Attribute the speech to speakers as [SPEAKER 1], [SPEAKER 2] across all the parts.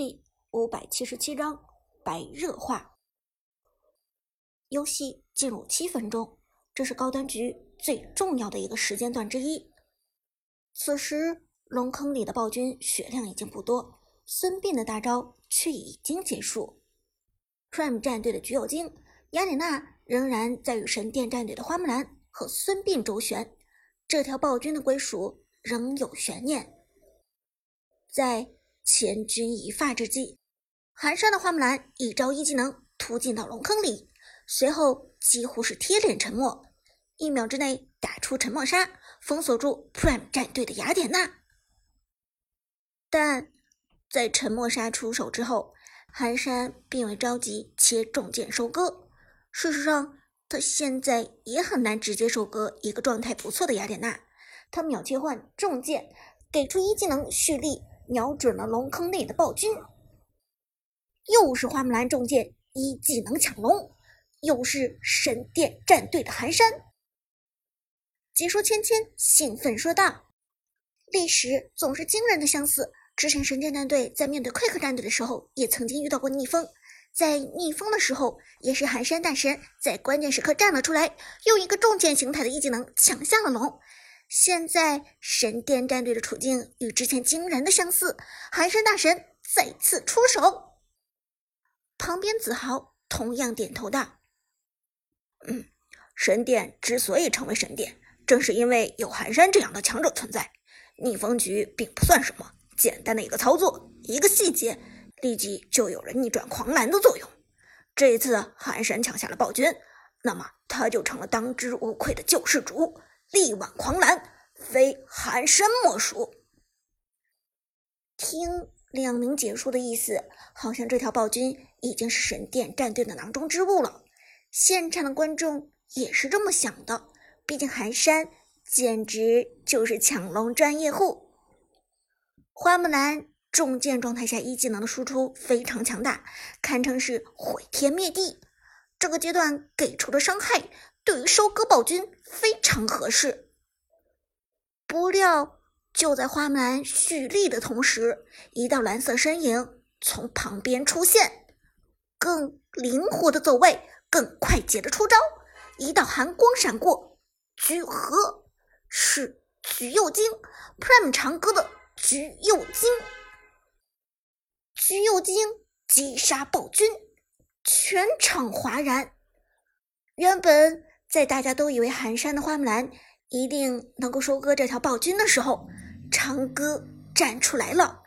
[SPEAKER 1] 第五百七十七章白热化。游戏进入七分钟，这是高端局最重要的一个时间段之一。此时，龙坑里的暴君血量已经不多，孙膑的大招却已经结束。Prime 战队的橘右京、雅典娜仍然在与神殿战队的花木兰和孙膑周旋，这条暴君的归属仍有悬念。在千钧一发之际，寒山的花木兰一招一技能突进到龙坑里，随后几乎是贴脸沉默，一秒之内打出沉默杀，封锁住 Prime 战队的雅典娜。但在沉默杀出手之后，寒山并未着急切重剑收割。事实上，他现在也很难直接收割一个状态不错的雅典娜。他秒切换重剑，给出一技能蓄力。瞄准了龙坑内的暴君，又是花木兰重剑一技能抢龙，又是神殿战队的寒山。解说芊芊兴奋说道：“历史总是惊人的相似。之前神殿战队在面对快克战队的时候，也曾经遇到过逆风。在逆风的时候，也是寒山大神在关键时刻站了出来，用一个重剑形态的一技能抢下了龙。”现在神殿战队的处境与之前惊人的相似，寒山大神再次出手。旁边子豪同样点头道：“
[SPEAKER 2] 嗯，神殿之所以成为神殿，正是因为有寒山这样的强者存在。逆风局并不算什么，简单的一个操作，一个细节，立即就有人逆转狂澜的作用。这一次寒山抢下了暴君，那么他就成了当之无愧的救世主。”力挽狂澜，非寒山莫属。
[SPEAKER 1] 听两名解说的意思，好像这条暴君已经是神殿战队的囊中之物了。现场的观众也是这么想的，毕竟寒山简直就是抢龙专业户。花木兰重剑状态下一技能的输出非常强大，堪称是毁天灭地。这个阶段给出的伤害。对于收割暴君非常合适。不料，就在花木兰蓄力的同时，一道蓝色身影从旁边出现，更灵活的走位，更快捷的出招，一道寒光闪过，聚合是橘右京，Prime 长歌的橘右京，橘右京击杀暴君，全场哗然。原本。在大家都以为寒山的花木兰一定能够收割这条暴君的时候，长歌站出来了。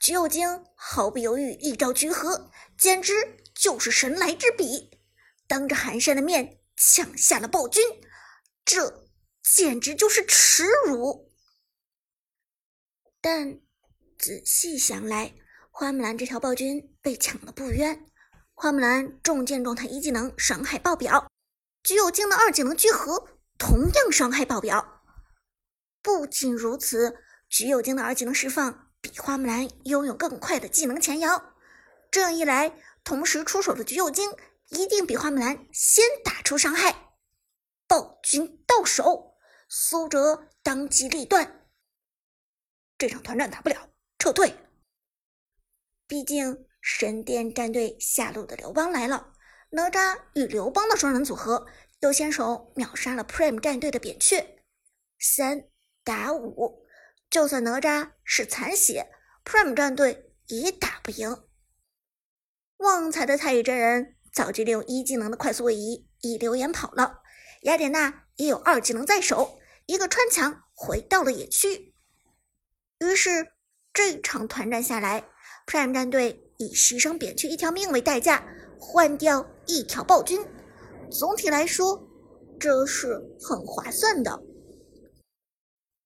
[SPEAKER 1] 橘右京毫不犹豫一招聚合，简直就是神来之笔，当着寒山的面抢下了暴君，这简直就是耻辱。但仔细想来，花木兰这条暴君被抢的不冤。花木兰重剑状态一技能伤害爆表。橘右京的二技能聚合同样伤害爆表。不仅如此，橘右京的二技能释放比花木兰拥有更快的技能前摇。这样一来，同时出手的橘右京一定比花木兰先打出伤害。暴君到手，苏哲当机立断，
[SPEAKER 2] 这场团战打不了，撤退。
[SPEAKER 1] 毕竟神殿战队下路的刘邦来了。哪吒与刘邦的双人组合又先手秒杀了 Prime 战队的扁鹊，三打五，就算哪吒是残血，Prime 战队也打不赢。旺财的太乙真人早就利用一技能的快速位移一溜烟跑了，雅典娜也有二技能在手，一个穿墙回到了野区。于是这场团战下来，Prime 战队以牺牲扁鹊一条命为代价。换掉一条暴君，总体来说这是很划算的。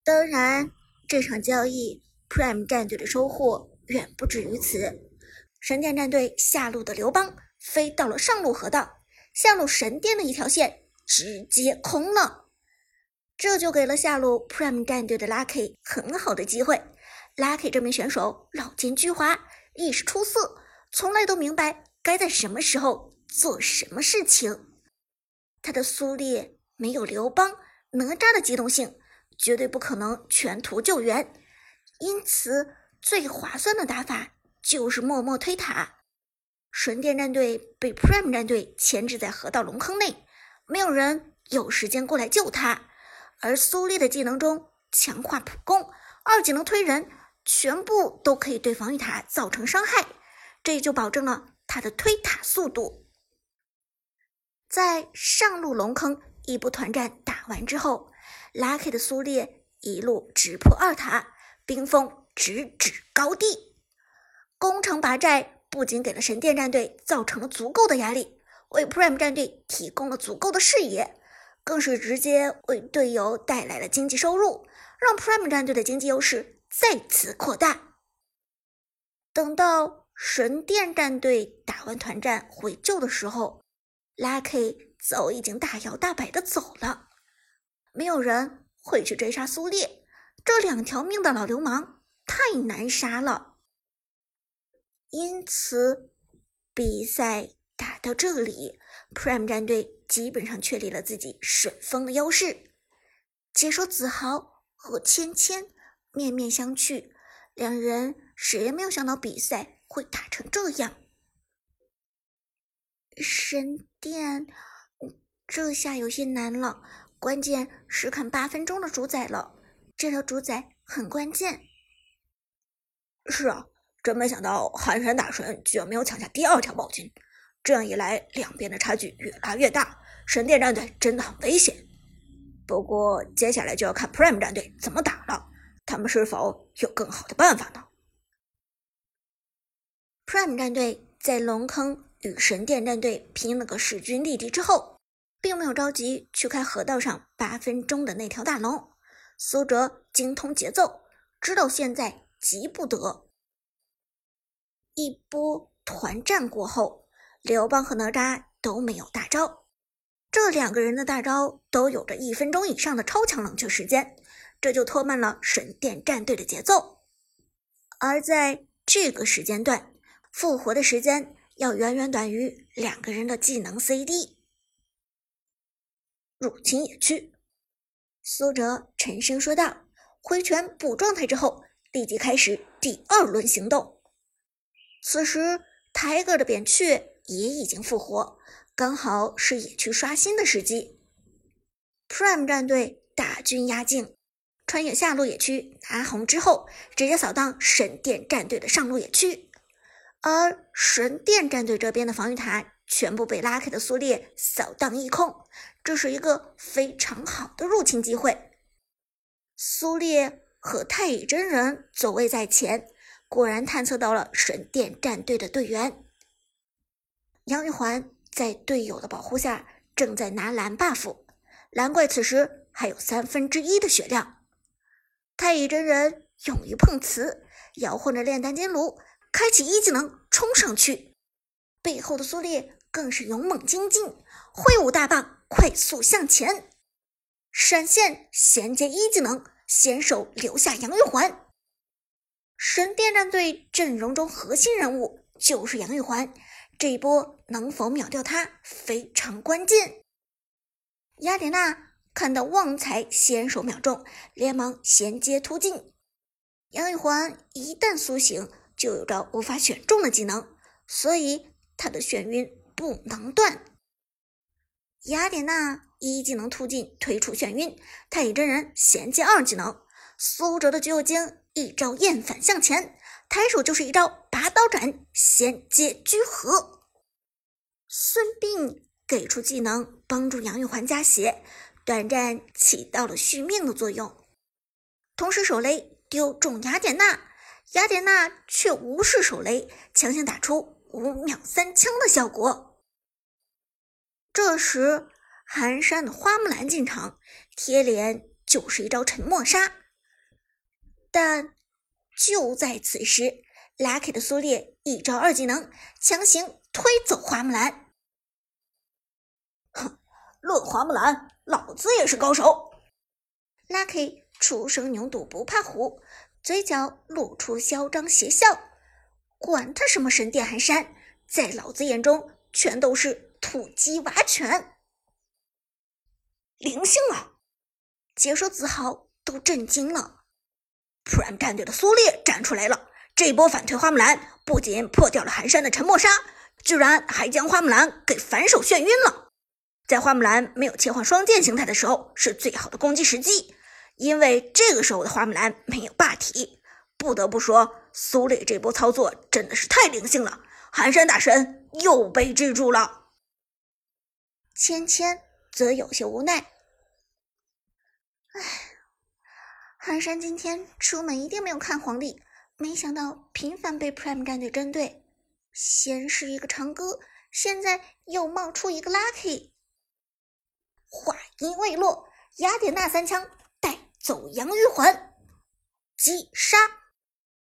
[SPEAKER 1] 当然，这场交易 Prime 战队的收获远不止于此。神殿战队下路的刘邦飞到了上路河道，下路神殿的一条线直接空了，这就给了下路 Prime 战队的 Lucky 很好的机会。Lucky 这名选手老奸巨猾，意识出色，从来都明白。该在什么时候做什么事情？他的苏烈没有刘邦、哪吒的机动性，绝对不可能全图救援。因此，最划算的打法就是默默推塔。神殿战队被 Prime 战队牵制在河道龙坑内，没有人有时间过来救他。而苏烈的技能中强化普攻，二技能推人，全部都可以对防御塔造成伤害，这就保证了他的推塔速度。在上路龙坑一波团战打完之后，Lucky 的苏烈一路直破二塔，冰封直指高地，攻城拔寨，不仅给了神殿战队造成了足够的压力，为 Prime 战队提供了足够的视野，更是直接为队友带来了经济收入，让 Prime 战队的经济优势再次扩大。等到神殿战队完团战回救的时候。Lucky 早已经大摇大摆的走了，没有人会去追杀苏烈，这两条命的老流氓太难杀了。因此，比赛打到这里，Prime 战队基本上确立了自己顺风的优势。解说子豪和芊芊面面相觑，两人谁也没有想到比赛会打成这样。神殿，这下有些难了。关键是看八分钟的主宰了，这条主宰很关键。
[SPEAKER 2] 是啊，真没想到寒山大神居然没有抢下第二条宝金，这样一来，两边的差距越拉越大，神殿战队真的很危险。不过接下来就要看 Prime 战队怎么打了，他们是否有更好的办法呢
[SPEAKER 1] ？Prime 战队在龙坑。与神殿战队拼了个势均力敌之后，并没有着急去开河道上八分钟的那条大龙。苏哲精通节奏，知道现在急不得。一波团战过后，刘邦和哪吒都没有大招，这两个人的大招都有着一分钟以上的超强冷却时间，这就拖慢了神殿战队的节奏。而在这个时间段，复活的时间。要远远短于两个人的技能 CD。
[SPEAKER 2] 入侵野区，
[SPEAKER 1] 苏哲沉声说道。挥拳补状态之后，立即开始第二轮行动。此时，Tiger 的扁鹊也已经复活，刚好是野区刷新的时机。Prime 战队大军压境，穿越下路野区拿红之后，直接扫荡神殿战队的上路野区。而神殿战队这边的防御塔全部被拉开的苏烈扫荡一空，这是一个非常好的入侵机会。苏烈和太乙真人走位在前，果然探测到了神殿战队的队员。杨玉环在队友的保护下正在拿蓝 buff，蓝怪此时还有三分之一的血量。太乙真人勇于碰瓷，摇晃着炼丹金炉。开启一技能冲上去，背后的苏烈更是勇猛精进，挥舞大棒快速向前，闪现衔接一技能，先手留下杨玉环。神殿战队阵容中核心人物就是杨玉环，这一波能否秒掉他非常关键。雅典娜看到旺财先手秒中，连忙衔接突进，杨玉环一旦苏醒。就有着无法选中的技能，所以他的眩晕不能断。雅典娜一技能突进推出眩晕，太乙真人衔接二技能，苏哲的橘右京一招厌反向前，抬手就是一招拔刀斩衔接居合。孙膑给出技能帮助杨玉环加血，短暂起到了续命的作用，同时手雷丢中雅典娜。雅典娜却无视手雷，强行打出五秒三枪的效果。这时，寒山的花木兰进场，贴脸就是一招沉默杀。但就在此时，Lucky 的苏烈一招二技能强行推走花木兰。
[SPEAKER 2] 哼，论花木兰，老子也是高手。
[SPEAKER 1] Lucky 初生牛犊不怕虎。嘴角露出嚣张邪笑，管他什么神殿寒山，在老子眼中全都是土鸡瓦犬。
[SPEAKER 2] 灵性啊！
[SPEAKER 1] 解说子豪都震惊了。
[SPEAKER 2] Prime 战队的苏烈站出来了，这波反推花木兰不仅破掉了寒山的沉默杀，居然还将花木兰给反手眩晕了。在花木兰没有切换双剑形态的时候，是最好的攻击时机，因为这个时候的花木兰没有霸体。不得不说，苏烈这波操作真的是太灵性了，寒山大神又被制住了。
[SPEAKER 1] 芊芊则有些无奈，唉，寒山今天出门一定没有看黄历，没想到频繁被 Prime 战队针对，先是一个长歌，现在又冒出一个 Lucky。话音未落，雅典娜三枪走杨玉环，击杀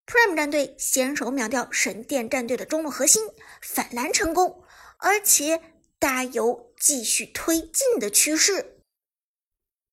[SPEAKER 1] Prime 战队，先手秒掉神殿战队的中路核心，反蓝成功，而且大有继续推进的趋势。